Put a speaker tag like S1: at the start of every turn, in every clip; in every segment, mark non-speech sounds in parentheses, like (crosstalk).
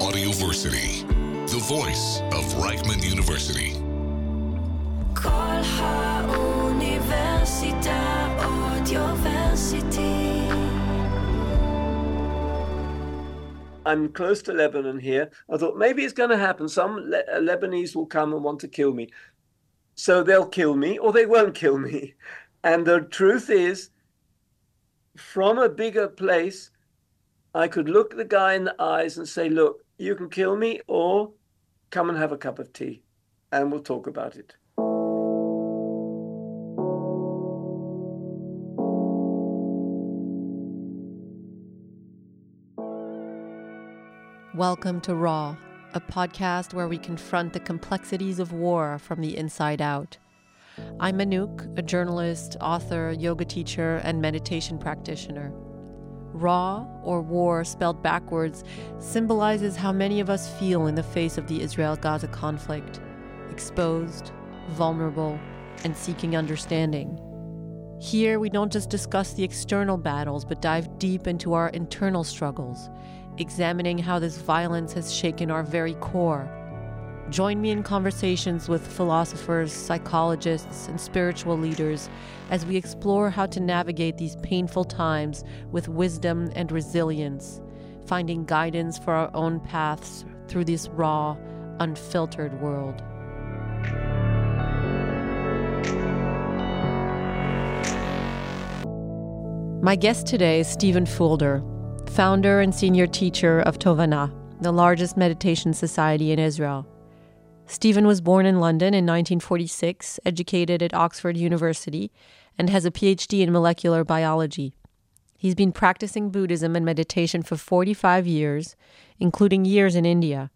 S1: Audioversity, the voice of Reichman University.
S2: I'm close to Lebanon here. I thought maybe it's going to happen. Some Le- uh, Lebanese will come and want to kill me. So they'll kill me or they won't kill me. And the truth is, from a bigger place, I could look the guy in the eyes and say, Look, you can kill me or come and have a cup of tea and we'll talk about it.
S3: Welcome to Raw, a podcast where we confront the complexities of war from the inside out. I'm Manuk, a journalist, author, yoga teacher, and meditation practitioner. Raw, or war spelled backwards, symbolizes how many of us feel in the face of the Israel Gaza conflict exposed, vulnerable, and seeking understanding. Here, we don't just discuss the external battles, but dive deep into our internal struggles examining how this violence has shaken our very core. Join me in conversations with philosophers, psychologists, and spiritual leaders as we explore how to navigate these painful times with wisdom and resilience, finding guidance for our own paths through this raw, unfiltered world. My guest today is Stephen Fulder, founder and senior teacher of Tovana, the largest meditation society in Israel. Stephen was born in London in 1946, educated at Oxford University, and has a PhD in molecular biology. He's been practicing Buddhism and meditation for 45 years, including years in India.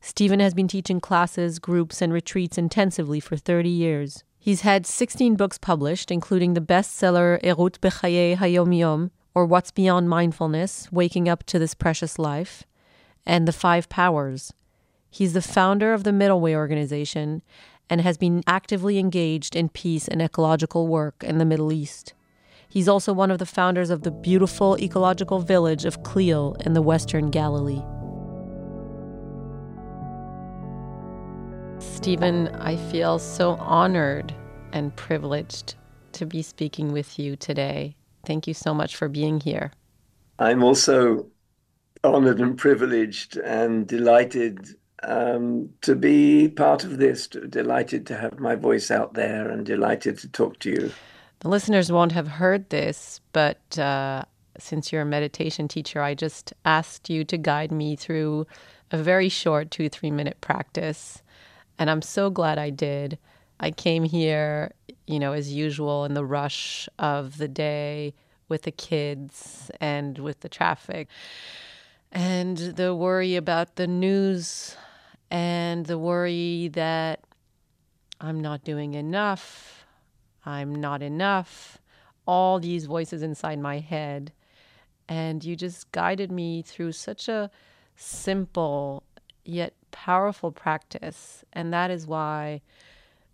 S3: Stephen has been teaching classes, groups, and retreats intensively for 30 years. He's had 16 books published, including the bestseller Erut Bechaye Hayom Yom, or What's Beyond Mindfulness Waking Up to This Precious Life, and The Five Powers. He's the founder of the Middleway organization and has been actively engaged in peace and ecological work in the Middle East. He's also one of the founders of the beautiful ecological village of Clil in the Western Galilee. Stephen, I feel so honored and privileged to be speaking with you today. Thank you so much for being here.
S2: I'm also honored and privileged and delighted um, to be part of this, delighted to have my voice out there and delighted to talk to you.
S3: The listeners won't have heard this, but uh, since you're a meditation teacher, I just asked you to guide me through a very short two, three minute practice. And I'm so glad I did. I came here, you know, as usual in the rush of the day with the kids and with the traffic and the worry about the news and the worry that I'm not doing enough, I'm not enough, all these voices inside my head. And you just guided me through such a simple yet powerful practice. And that is why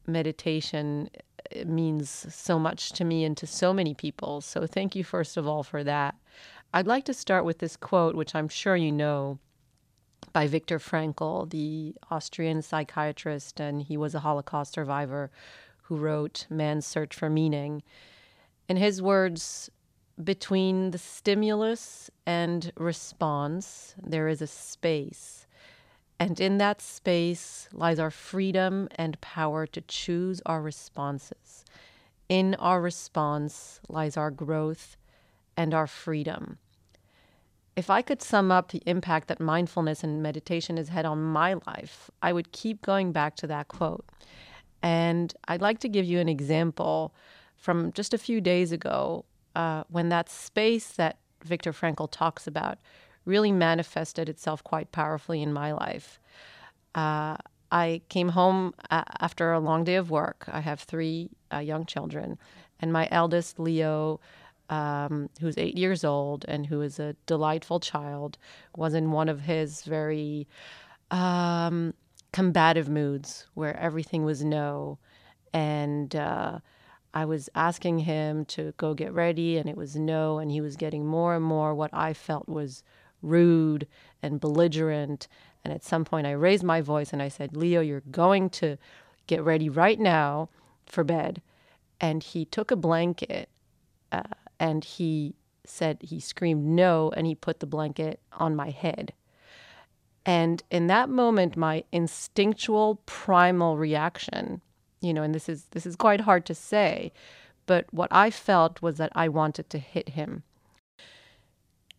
S3: meditation eh, means so much to me and to so many people. So thank you, first of all, for that. I'd like to start with this quote, which I'm sure you know, by Viktor Frankl, the Austrian psychiatrist, and he was a Holocaust survivor who wrote Man's Search for Meaning. In his words, between the stimulus and response, there is a space and in that space lies our freedom and power to choose our responses. In our response lies our growth and our freedom. If I could sum up the impact that mindfulness and meditation has had on my life, I would keep going back to that quote. And I'd like to give you an example from just a few days ago uh, when that space that Viktor Frankl talks about really manifested itself quite powerfully in my life. Uh, I came home uh, after a long day of work. I have three uh, young children, and my eldest, Leo, um, who's eight years old and who is a delightful child, was in one of his very um, combative moods where everything was no. And uh, I was asking him to go get ready, and it was no, and he was getting more and more what I felt was rude and belligerent. And at some point, I raised my voice and I said, Leo, you're going to get ready right now for bed. And he took a blanket uh, and he said, he screamed no, and he put the blanket on my head. And in that moment, my instinctual primal reaction, you know, and this is this is quite hard to say, but what I felt was that I wanted to hit him.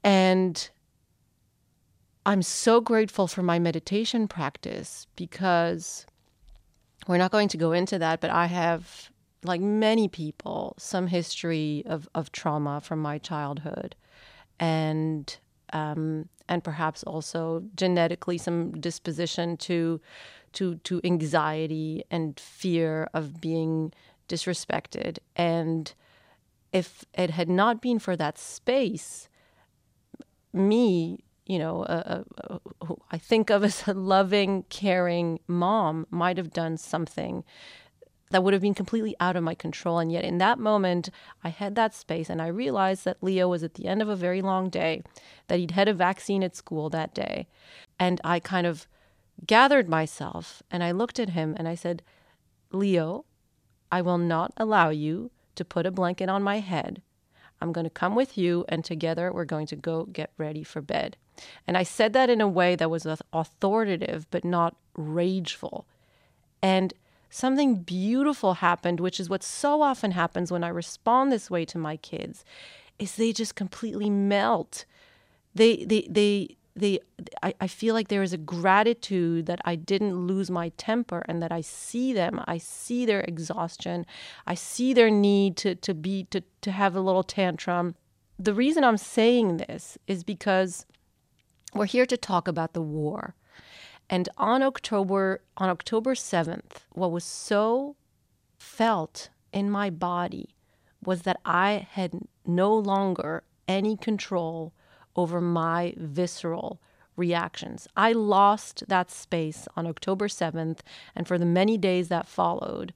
S3: And I'm so grateful for my meditation practice because we're not going to go into that, but I have, like many people, some history of, of trauma from my childhood. And um, and perhaps also genetically some disposition to to to anxiety and fear of being disrespected. And if it had not been for that space, me you know, I think of as a loving, caring mom might have done something that would have been completely out of my control. And yet, in that moment, I had that space and I realized that Leo was at the end of a very long day, that he'd had a vaccine at school that day. And I kind of gathered myself and I looked at him and I said, Leo, I will not allow you to put a blanket on my head. I'm going to come with you, and together we're going to go get ready for bed. And I said that in a way that was authoritative, but not rageful. And something beautiful happened, which is what so often happens when I respond this way to my kids, is they just completely melt. They they they they I, I feel like there is a gratitude that I didn't lose my temper and that I see them. I see their exhaustion. I see their need to to be to, to have a little tantrum. The reason I'm saying this is because we're here to talk about the war. And on October on October 7th, what was so felt in my body was that I had no longer any control over my visceral reactions. I lost that space on October 7th, and for the many days that followed,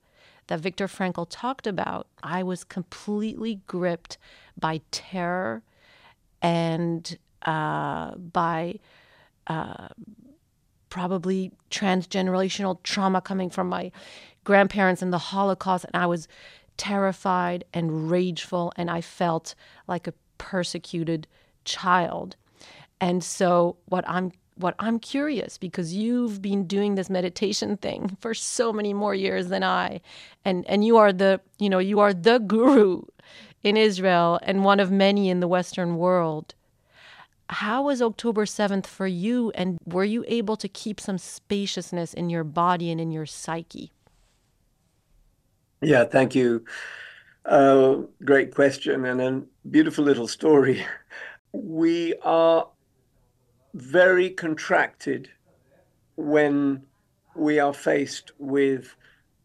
S3: that Viktor Frankl talked about, I was completely gripped by terror and uh, by uh, probably transgenerational trauma coming from my grandparents in the Holocaust. And I was terrified and rageful, and I felt like a persecuted child. And so, what I'm what I'm curious because you've been doing this meditation thing (laughs) for so many more years than I and and you are the you know you are the guru in Israel and one of many in the western world how was October 7th for you? And were you able to keep some spaciousness in your body and in your psyche?
S2: Yeah, thank you. Uh, great question and a beautiful little story. (laughs) We are very contracted when we are faced with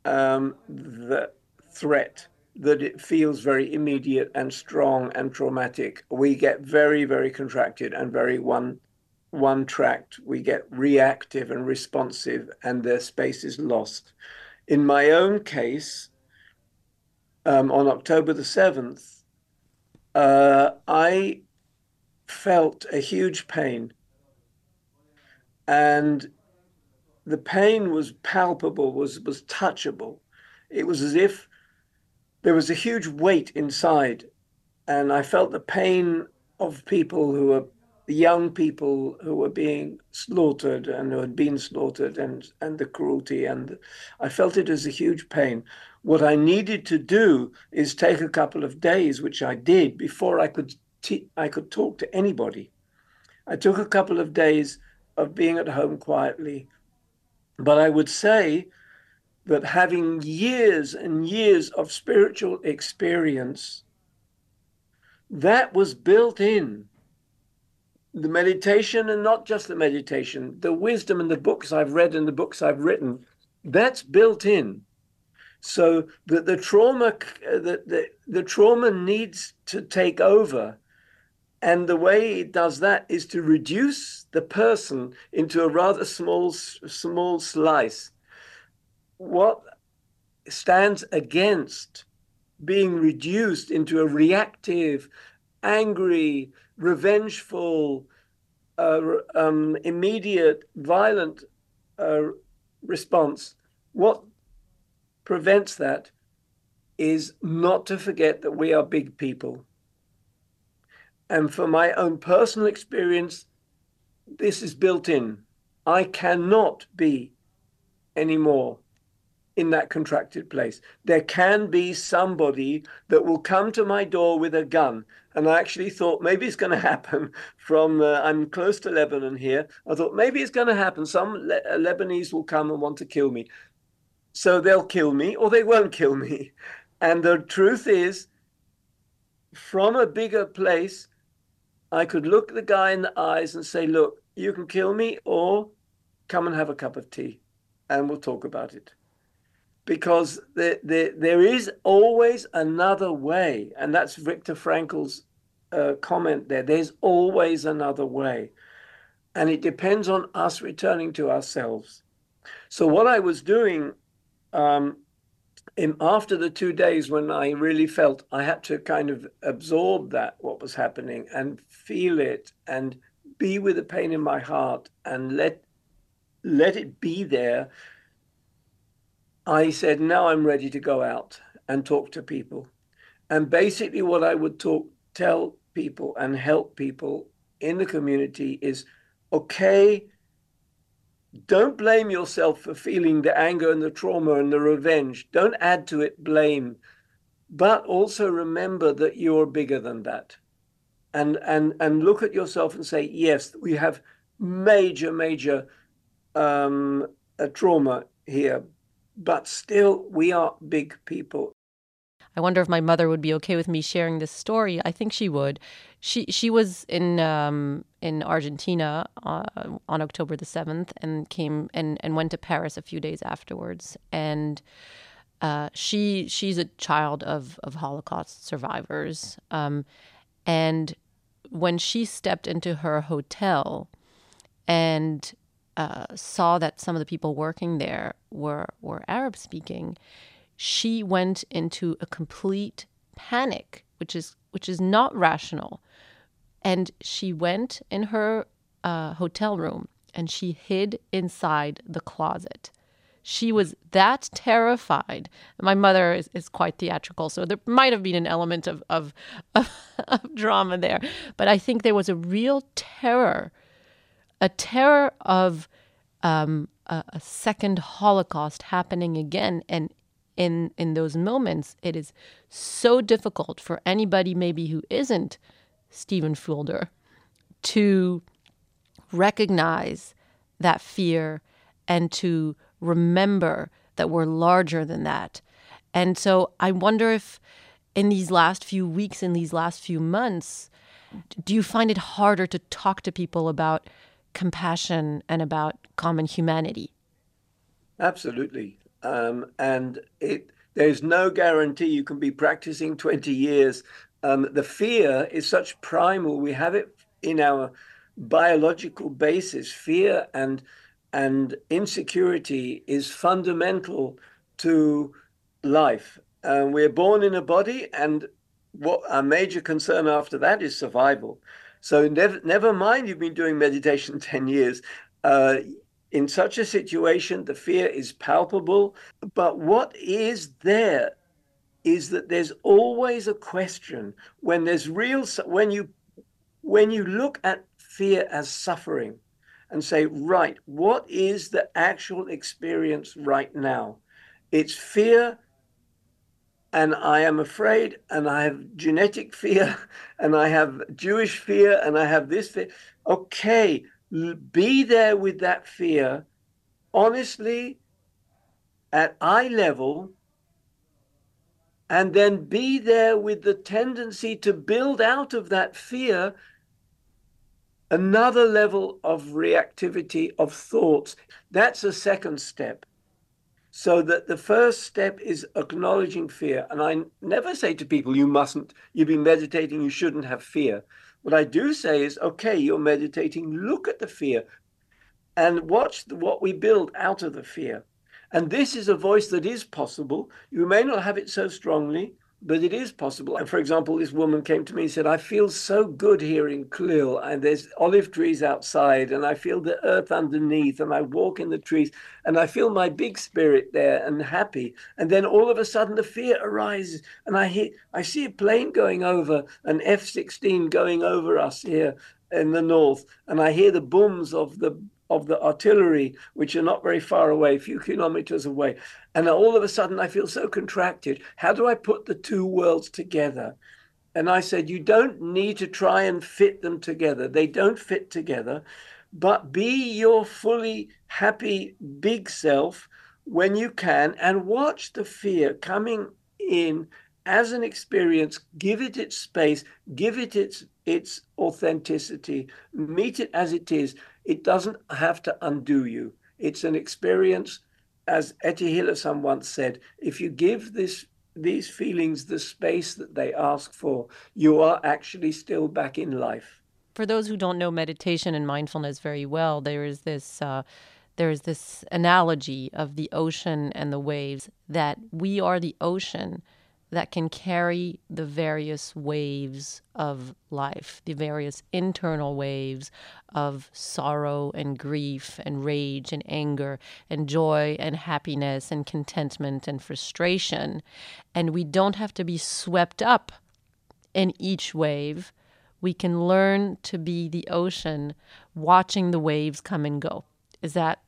S2: um, the threat that it feels very immediate and strong and traumatic. We get very, very contracted and very one one tracked. We get reactive and responsive, and their space is lost. In my own case, um, on October the 7th, uh, I felt a huge pain. And the pain was palpable, was, was touchable. It was as if there was a huge weight inside, and I felt the pain of people who were young people who were being slaughtered and who had been slaughtered, and and the cruelty, and I felt it as a huge pain. What I needed to do is take a couple of days, which I did before I could t- I could talk to anybody. I took a couple of days of being at home quietly, but I would say that having years and years of spiritual experience, that was built in. The meditation, and not just the meditation, the wisdom and the books I've read and the books I've written, that's built in. So that the trauma, uh, the, the, the trauma needs to take over. And the way it does that is to reduce the person into a rather small, small slice what stands against being reduced into a reactive, angry, revengeful, uh, um, immediate, violent uh, response, what prevents that is not to forget that we are big people. And for my own personal experience, this is built in. I cannot be anymore in that contracted place. There can be somebody that will come to my door with a gun. And I actually thought maybe it's going (laughs) to happen from, uh, I'm close to Lebanon here. I thought maybe it's going to happen. Some Le- uh, Lebanese will come and want to kill me. So they'll kill me or they won't kill me. (laughs) And the truth is, from a bigger place, I could look the guy in the eyes and say, Look, you can kill me or come and have a cup of tea and we'll talk about it because there, there, there is always another way. And that's Viktor Frankl's uh, comment there. There's always another way. And it depends on us returning to ourselves. So, what I was doing um, in, after the two days when I really felt I had to kind of absorb that, what was happening, and feel it and be with the pain in my heart and let let it be there I said, now I'm ready to go out and talk to people. And basically, what I would talk, tell people and help people in the community is okay, don't blame yourself for feeling the anger and the trauma and the revenge. Don't add to it blame, but also remember that you're bigger than that. And, and, and look at yourself and say, yes, we have major, major um, trauma here, but still, we are big people.
S3: I wonder if my mother would be okay with me sharing this story. I think she would. She she was in um, in Argentina uh, on October the seventh and came and, and went to Paris a few days afterwards. And uh, she she's a child of of Holocaust survivors. Um, and when she stepped into her hotel and uh, saw that some of the people working there were were Arab speaking, she went into a complete panic, which is which is not rational, and she went in her uh, hotel room and she hid inside the closet. She was that terrified. My mother is, is quite theatrical, so there might have been an element of, of, of, (laughs) of drama there. But I think there was a real terror a terror of um, a, a, second Holocaust happening again. And in in those moments, it is so difficult for anybody maybe who isn't Stephen Fulder to recognize that fear and to remember that we're larger than that. And so I wonder if in these last few weeks, in these last few months, do you find it harder to talk to people about compassion and about common humanity.
S2: Absolutely. Um, and it there's no guarantee you can be practicing 20 years. Um, the fear is such primal. We have it in our biological basis. Fear and and insecurity is fundamental to life. Um, we're born in a body, and what our major concern after that is survival. So never, never mind you've been doing meditation (laughs) 10 years. Uh, in such a situation, the fear is palpable. But what is there is that there's always a question when there's real, when you, when you look at fear as suffering and say, right, what is the actual experience right now? It's fear and I am afraid, and I have genetic fear, (laughs) and I have Jewish fear, and I have this fear. Okay, be there with that fear, honestly, at eye level, and then be there with the tendency to build out of that fear another level of reactivity of thoughts. That's a second step. So that the first step is acknowledging fear. And I never say to people, you mustn't, you've been meditating, you shouldn't have fear. What I do say is, okay, you're meditating, look at the fear and watch what we build out of the fear. And this is a voice that is possible. You may not have it so strongly, but it is possible. For example, this woman came to me and said, I feel so good here in Klil, and there's olive trees outside, and I feel the earth underneath, and I walk in the trees, and I feel my big spirit there and happy. And then all of a sudden the fear arises, and I hear I see a plane going over, an F-16 going over us here in the north, and I hear the booms of the of the artillery, which are not very far away, a few kilometers away. And all of a sudden, I feel so contracted. How do I put the two worlds together? And I said, You don't need to try and fit them together. They don't fit together, but be your fully happy big self when you can and watch the fear coming in as an experience give it its space give it its its authenticity meet it as it is it doesn't have to undo you. It's an experience, as Etty Hillesum once said, if you give this these feelings the space that they ask for, you are actually still back in life.
S3: For those who don't know meditation and mindfulness very well, there is this uh, there is this analogy of the ocean and the waves that we are the ocean that can carry the various waves of life, the various internal waves of sorrow and grief and rage and anger and joy and happiness and contentment and frustration. And we don't have to be swept up in each wave. We can learn to be the ocean watching the waves come and go. Is that?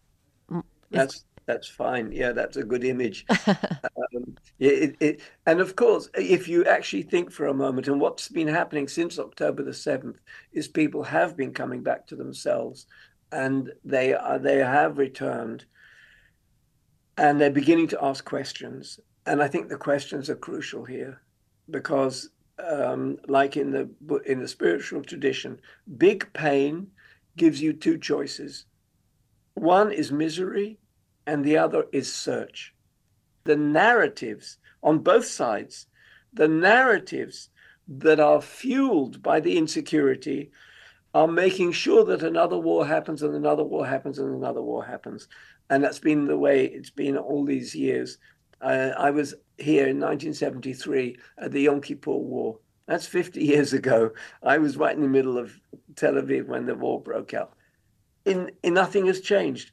S2: Is, That's that's fine. Yeah, that's a good image. (laughs) um, it, it, and of course, if you actually think for a moment, and what's been happening since October the seventh is people have been coming back to themselves, and they are they have returned, and they're beginning to ask questions. And I think the questions are crucial here, because um, like in the in the spiritual tradition, big pain gives you two choices. One is misery and the other is search. The narratives on both sides, the narratives that are fueled by the insecurity are making sure that another war happens and another war happens and another war happens. And that's been the way it's been all these years. Uh, I was here in 1973 at the Yom Kippur War. That's 50 (laughs) years ago. I was right in the middle of Tel Aviv when the war broke out. In, in nothing has changed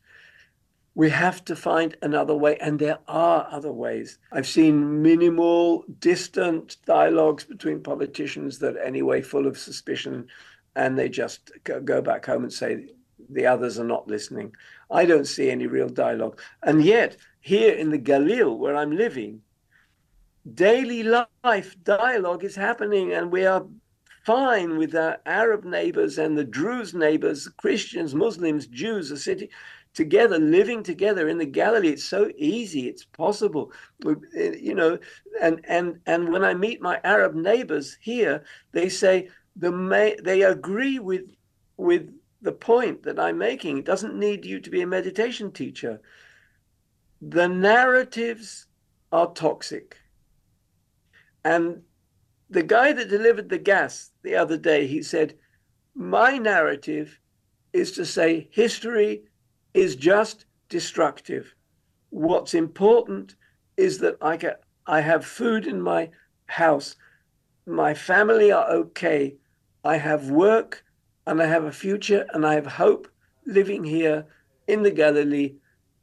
S2: we have to find another way, and there are other ways. I've seen minimal, distant dialogues between politicians that, anyway, full of suspicion, and they just go back home and say the others are not listening. I don't see any real dialogue. And yet, here in the Galil, where I'm living, daily life dialogue is happening, and we are fine with our Arab neighbors and the Druze neighbors, Christians, Muslims, Jews, the city together, living together in the Galilee. It's so easy. It's possible, eh, you know. And and and when I meet my Arab neighbors here, they say the may, they agree with with the point that I'm making. It doesn't need you to be a meditation teacher. The narratives are toxic. And the guy that delivered the gas the other day, he said, My narrative is to say history is just destructive. What's important is that I get I have food in my house. My family are okay. I have work and I have a future and I have hope living here in the Galilee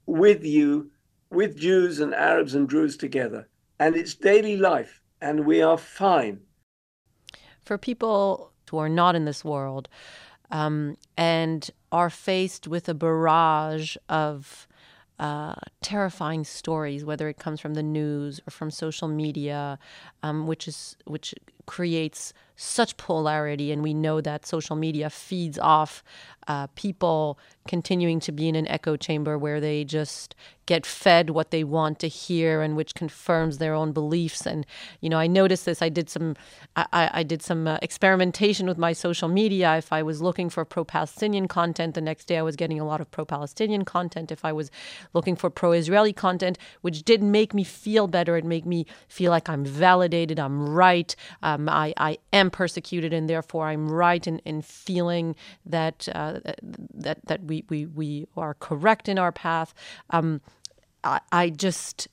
S2: with you, with Jews and Arabs and Druze together. And it's daily life and we are fine.
S3: For people who are not in this world, um, and are faced with a barrage of uh, terrifying stories, whether it comes from the news or from social media, um, which is which creates such polarity, and we know that social media feeds off uh, people continuing to be in an echo chamber where they just get fed what they want to hear and which confirms their own beliefs. And you know i noticed this. I did some i, I did some uh, experimentation with my social media. If i was looking for pro-palestinian content the next day i was getting a lot of pro-palestinian content. If i was looking for pro-israeli content which did make me feel better it made me feel like i'm validated i'm right um, I, I am persecuted and therefore i'm right in, in feeling that uh, that that we, we we are correct in our path. Um, I, I just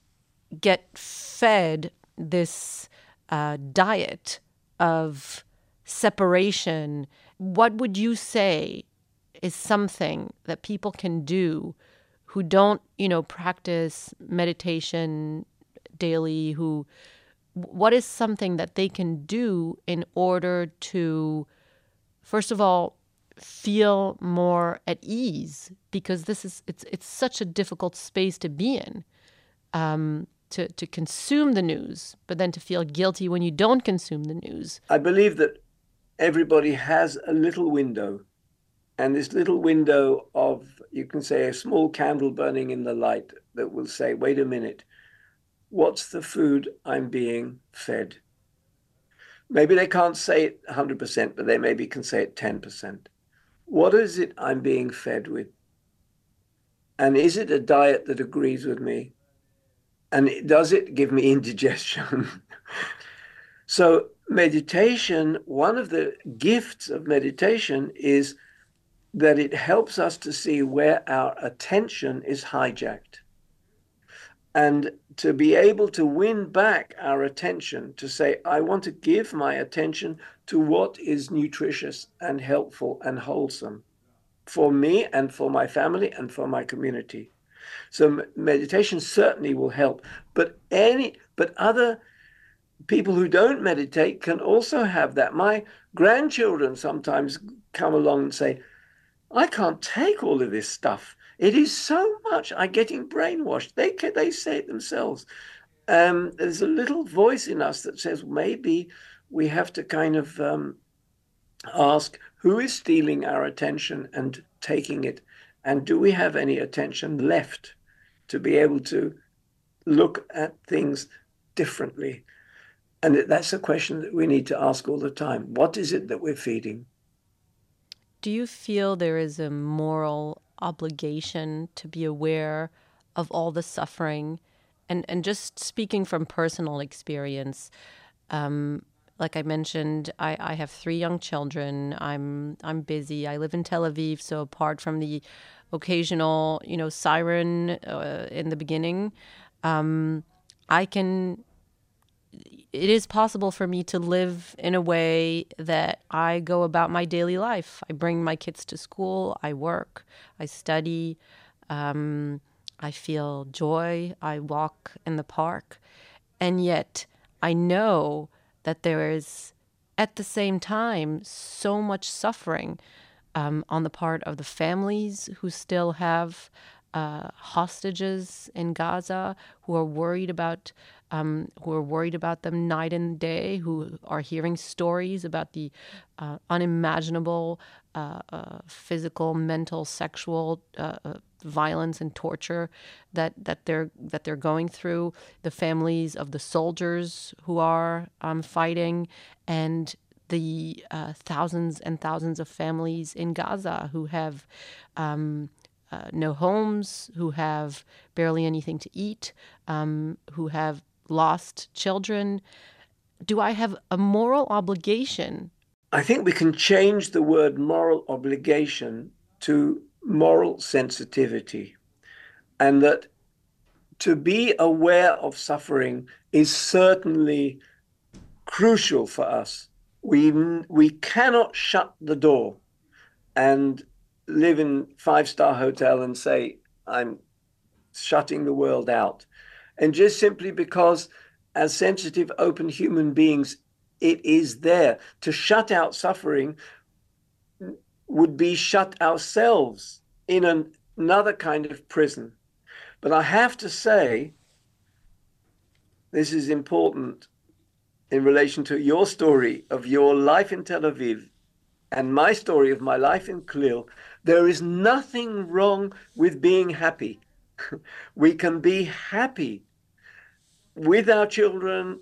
S3: get fed this uh, diet of separation, what would you say is something that people can do who don't, you know, practice meditation daily, who what is something that they can do in order to first of all feel more at ease? Because this is it's it's such a difficult space to be in um, to to consume the news but then to feel guilty when you don't consume the news.
S2: I believe that everybody has a little window and this little window of you can say a small candle burning in the light that will say wait a minute what's the food i'm being fed maybe they can't say it 100% but they maybe can say it 10% what is it I'm being fed with? And is it a diet that agrees with me? And does it give me (laughs) indigestion? so, meditation, one of the gifts of meditation is that it helps us to see where our attention is hijacked. And to be able to win back our attention, to say, I want to give my attention to what is nutritious and helpful and wholesome for me and for my family and for my community. So meditation certainly will help, but any but other people who don't meditate can also have that. My grandchildren sometimes come along and say, I can't take all of this stuff. It is so much. I'm getting brainwashed. They they say it themselves. Um, there's a little voice in us that says maybe we have to kind of um, ask who is stealing our attention and taking it, and do we have any attention left to be able to look at things differently? And that's a question that we need to ask all the time. What is it that we're feeding?
S3: Do you feel there is a moral obligation to be aware of all the suffering? And, and just speaking from personal experience, um, like I mentioned, I, I have three young children. I'm I'm busy. I live in Tel Aviv, so apart from the occasional, you know, siren uh, in the beginning, um, I can. It is possible for me to live in a way that I go about my daily life. I bring my kids to school. I work. I study. Um, I feel joy. I walk in the park, and yet I know that there is at the same time so much suffering um, on the part of the families who still have uh, hostages in Gaza who are worried about um, who are worried about them night and day, who are hearing stories about the uh, unimaginable uh, uh physical, mental, sexual uh, uh, violence and torture that that they're that they're going through, the families of the soldiers who are um, fighting, and the uh, thousands and thousands of families in Gaza who have um, uh, no homes, who have barely anything to eat, um, who have lost children. Do I have a moral obligation?
S2: I think we can change the word moral obligation to moral sensitivity, and that to be aware of suffering is certainly crucial for us. We, we cannot shut the door and live in five star hotel and say, I'm shutting the world out. And just simply because, as sensitive, open human beings, it is there. To shut out suffering would be shut ourselves in an, another kind of prison. But I have to say, this is important in relation to your story of your life in Tel Aviv and my story of my life in Klil. There is nothing wrong with being happy. (laughs) we can be happy with our children,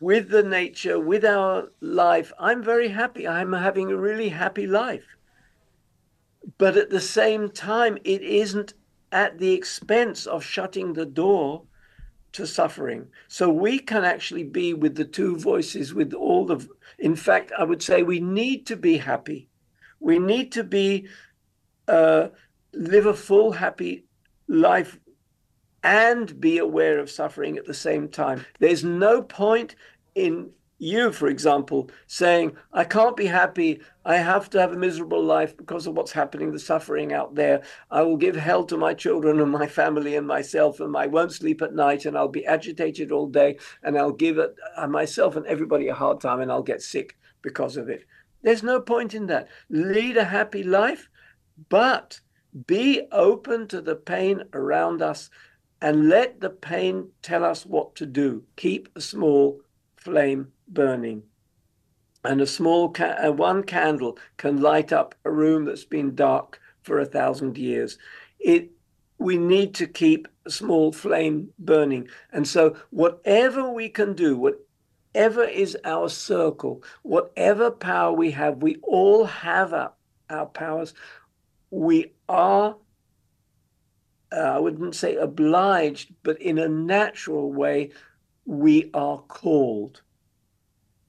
S2: with the nature, with our life. I'm very happy. I'm having a really happy life. But at the same time, it isn't at the expense of shutting the door to suffering. So we can actually be with the two voices, with all the. In fact, I would say we need to be happy. We need to be uh, live a full, happy life and be aware of suffering at the same time. There's no point in you, for example, saying, I can't be happy. I have to have a miserable life because of what's happening, the suffering out there. I will give hell to my children and my family and myself, and I won't sleep at night, and I'll be agitated all day, and I'll give it, uh, myself and everybody a hard time, and I'll get sick because of it. There's no point in that. Lead a happy life, but be open to the pain around us and let the pain tell us what to do. Keep a small flame burning. And a small ca- uh, one candle can light up a room that's been dark for a thousand years. It we need to keep a small flame burning. And so whatever we can do, whatever is our circle, whatever power we have, we all have our, our powers. We are uh, I wouldn't say obliged, but in a natural way, we are called.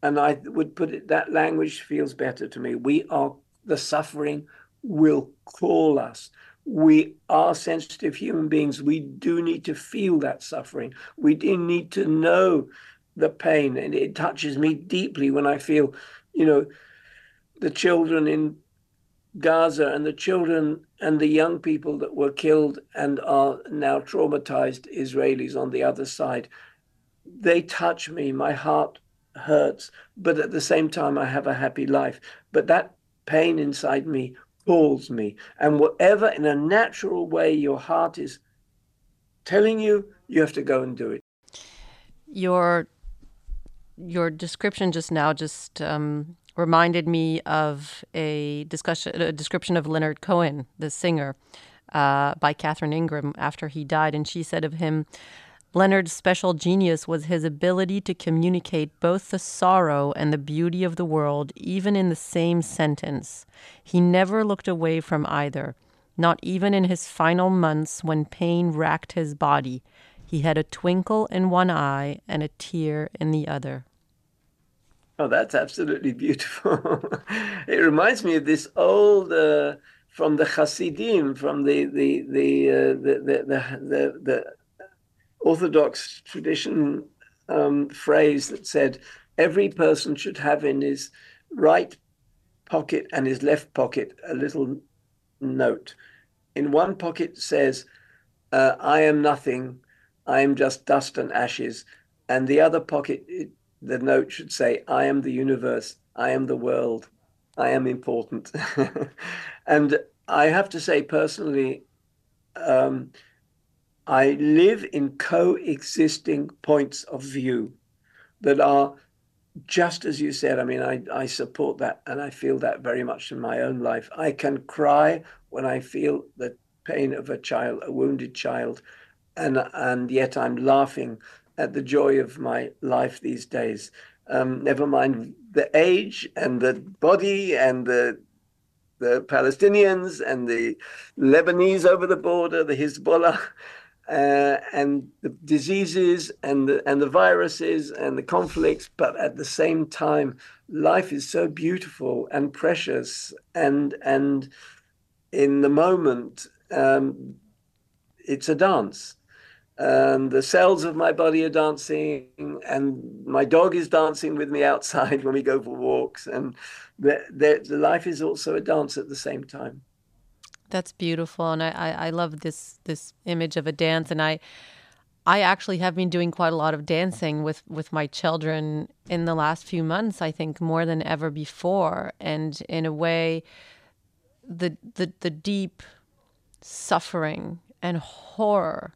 S2: And I would put it, that language feels better to me. We are, the suffering will call us. We are sensitive human beings. We do need to feel that suffering. We do need to know the pain. And it touches me deeply when I feel, you know, the children in Gaza and the children and the young people that were killed and are now traumatized Israelis on the other side they touch me. My heart hurts, but at the same time, I have a happy life. But that pain inside me calls me. And whatever, in a natural way, your heart is telling you, you have to go and do it.
S3: Your your description just now just um, reminded me of a discussion, a description of Leonard Cohen, the singer, uh, by Catherine Ingram after he died, and she said of him, Leonard's special genius was his ability to communicate both the sorrow and the beauty of the world, even in the same sentence. He never looked away from either, not even in his final months when pain racked his body. He had a twinkle in one eye and a tear in the other.
S2: Oh, that's absolutely beautiful. (laughs) it reminds me of this old. Uh, from the Hasidim, from the the the, uh, the, the, the the Orthodox tradition um, phrase that said every person should have in his right pocket and his left pocket a little note. In one pocket says, uh, I am nothing, I am just dust and ashes. And the other pocket, it, the note should say, I am the universe, I am the world, I am important. (laughs) and I have to say personally, um, I live in coexisting points of view that are just as you said. I mean, I, I support that and I feel that very much in my own life. I can cry when I feel the pain of a child, a wounded child, and and yet I'm laughing at the joy of my life these days. Um, never mind the age and the body and the the Palestinians and the Lebanese over the border, the Hezbollah (laughs) uh, and the diseases and the, and the viruses and the conflicts, but at the same time, life is so beautiful and precious, and and in the moment, um, it's a dance. And the cells of my body are dancing, and my dog is dancing with me outside (laughs) when we go for walks, and the, the, the life is also a dance at the same time.
S3: That's beautiful, and I, I, I love this this image of a dance, and I I actually have been doing quite a lot of dancing with with my children in the last few months. I think more than ever before, and in a way, the the the deep suffering and horror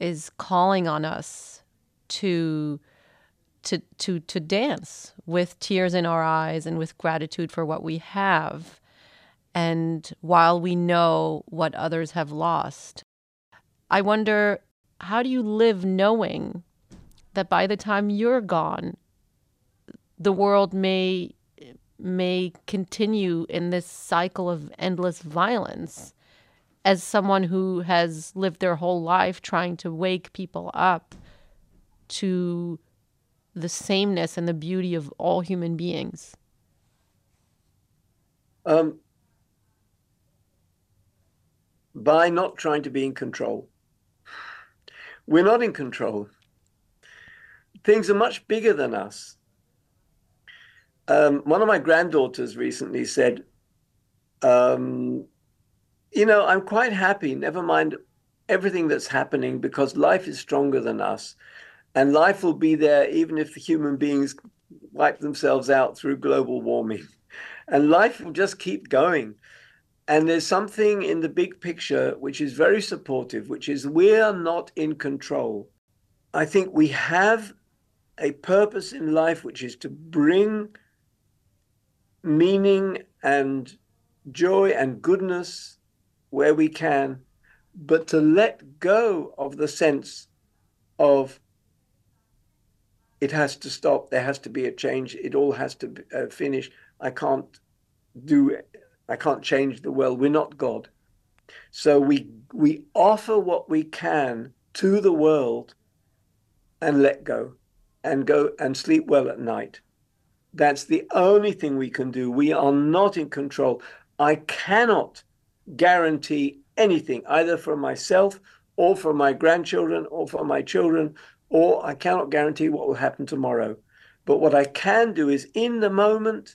S3: is calling on us to to to to dance with tears in our eyes and with gratitude for what we have and while we know what others have lost. I wonder how do you live knowing that by the time you're gone, the world may may continue in this cycle of endless violence as someone who has lived their whole life trying to wake people up to the sameness and the beauty of all human beings?
S2: Um, by not trying to be in control. We're not in control. Things are much bigger than us. Um, one of my granddaughters recently said, um, You know, I'm quite happy, never mind everything that's happening, because life is stronger than us. And life will be there even if the human beings wipe themselves out through global warming. And life will just keep going. And there's something in the big picture which is very supportive, which is we are not in control. I think we have a purpose in life which is to bring meaning and joy and goodness where we can, but to let go of the sense of it has to stop, there has to be a change, it all has to uh, finish. I can't do I can't change the world. We're not God. So we we offer what we can to the world and let go and go and sleep well at night. That's the only thing we can do. We are not in control. I cannot guarantee anything, either for myself or for my grandchildren or for my children, or I cannot guarantee what will happen tomorrow. But what I can do is in the moment,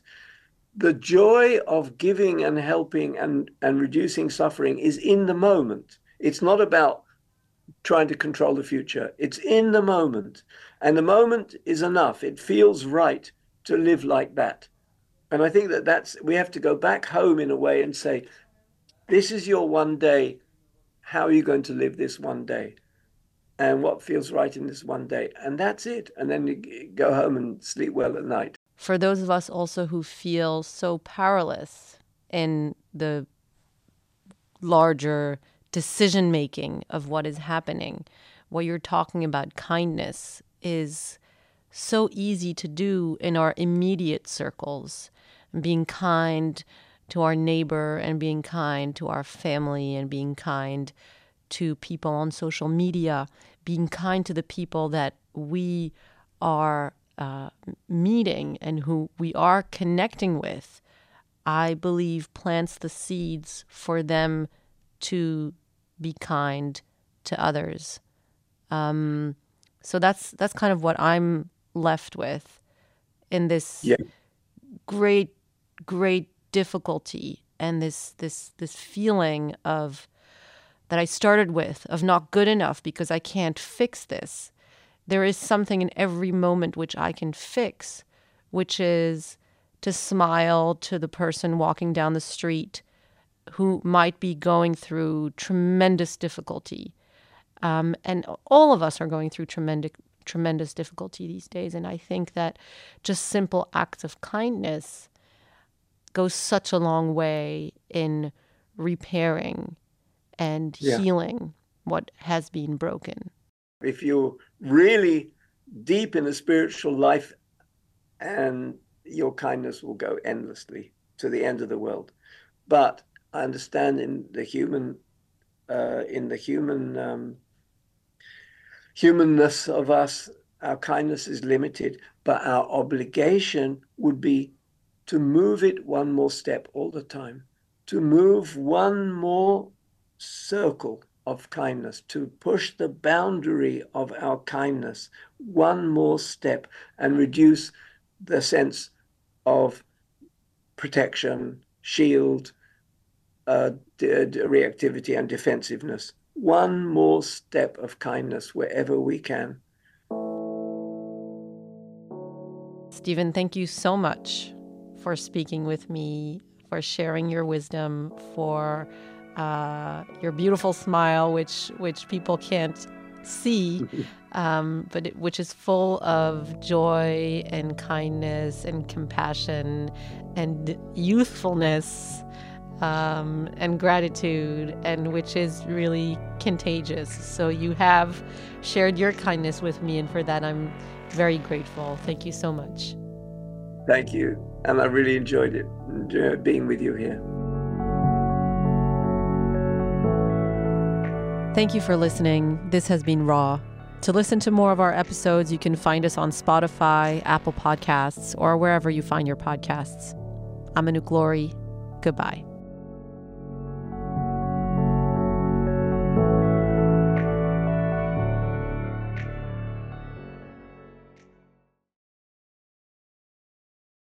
S2: the joy of giving and helping and, and reducing suffering is in the moment. It's not about trying to control the future. It's in the moment. And the moment is enough. It feels right to live like that. And I think that that's, we have to go back home in a way and say, this is your one day. How are you going to live this one day? And what feels right in this one day? And that's it. And then you go home and sleep well at night
S3: for those of us also who feel so powerless in the larger decision making of what is happening, what you're talking about, kindness, is so easy to do in our immediate circles. Being kind to our neighbor and being kind to our family and being kind to people on social media, being kind to the people that we are uh, meeting and who we are connecting with, I believe plants the seeds for them to be kind to others. Um, so that's that's kind of what I'm left with in this
S2: yeah.
S3: great, great difficulty and this this this feeling of that I started with of not good enough because I can't fix this there is something in every moment which I can fix, which is to smile to the person walking down the street who might be going through tremendous difficulty. Um, and all of us are going through tremendous tremendous difficulty these days. And I think that just simple acts of kindness goes such a long way in repairing and yeah. healing what has been broken
S2: if you're really deep in a spiritual life, and your kindness will go endlessly to the end of the world. But I understand in the human, uh, in the human um, humanness of us, our kindness is limited. But our obligation would be to move it one more step all the time, to move one more circle of kindness, to push the boundary of our kindness one more step and reduce the sense of protection, shield, uh, d- reactivity, and defensiveness. One more step of kindness wherever we can.
S3: Stephen, thank you so much for speaking with me, for sharing your wisdom, for uh, your beautiful smile, which which people can't see, (laughs) um, but it, which is full of joy and kindness and compassion and youthfulness um, and gratitude, and which is really contagious. So you have shared your kindness with me, and for that I'm very grateful. Thank you so much.
S2: Thank you, and I really enjoyed it uh, being with you here.
S3: Thank you for listening. This has been Raw. To listen to more of our episodes, you can find us on Spotify, Apple Podcasts, or wherever you find your podcasts. I'm Anouk Glory. Goodbye.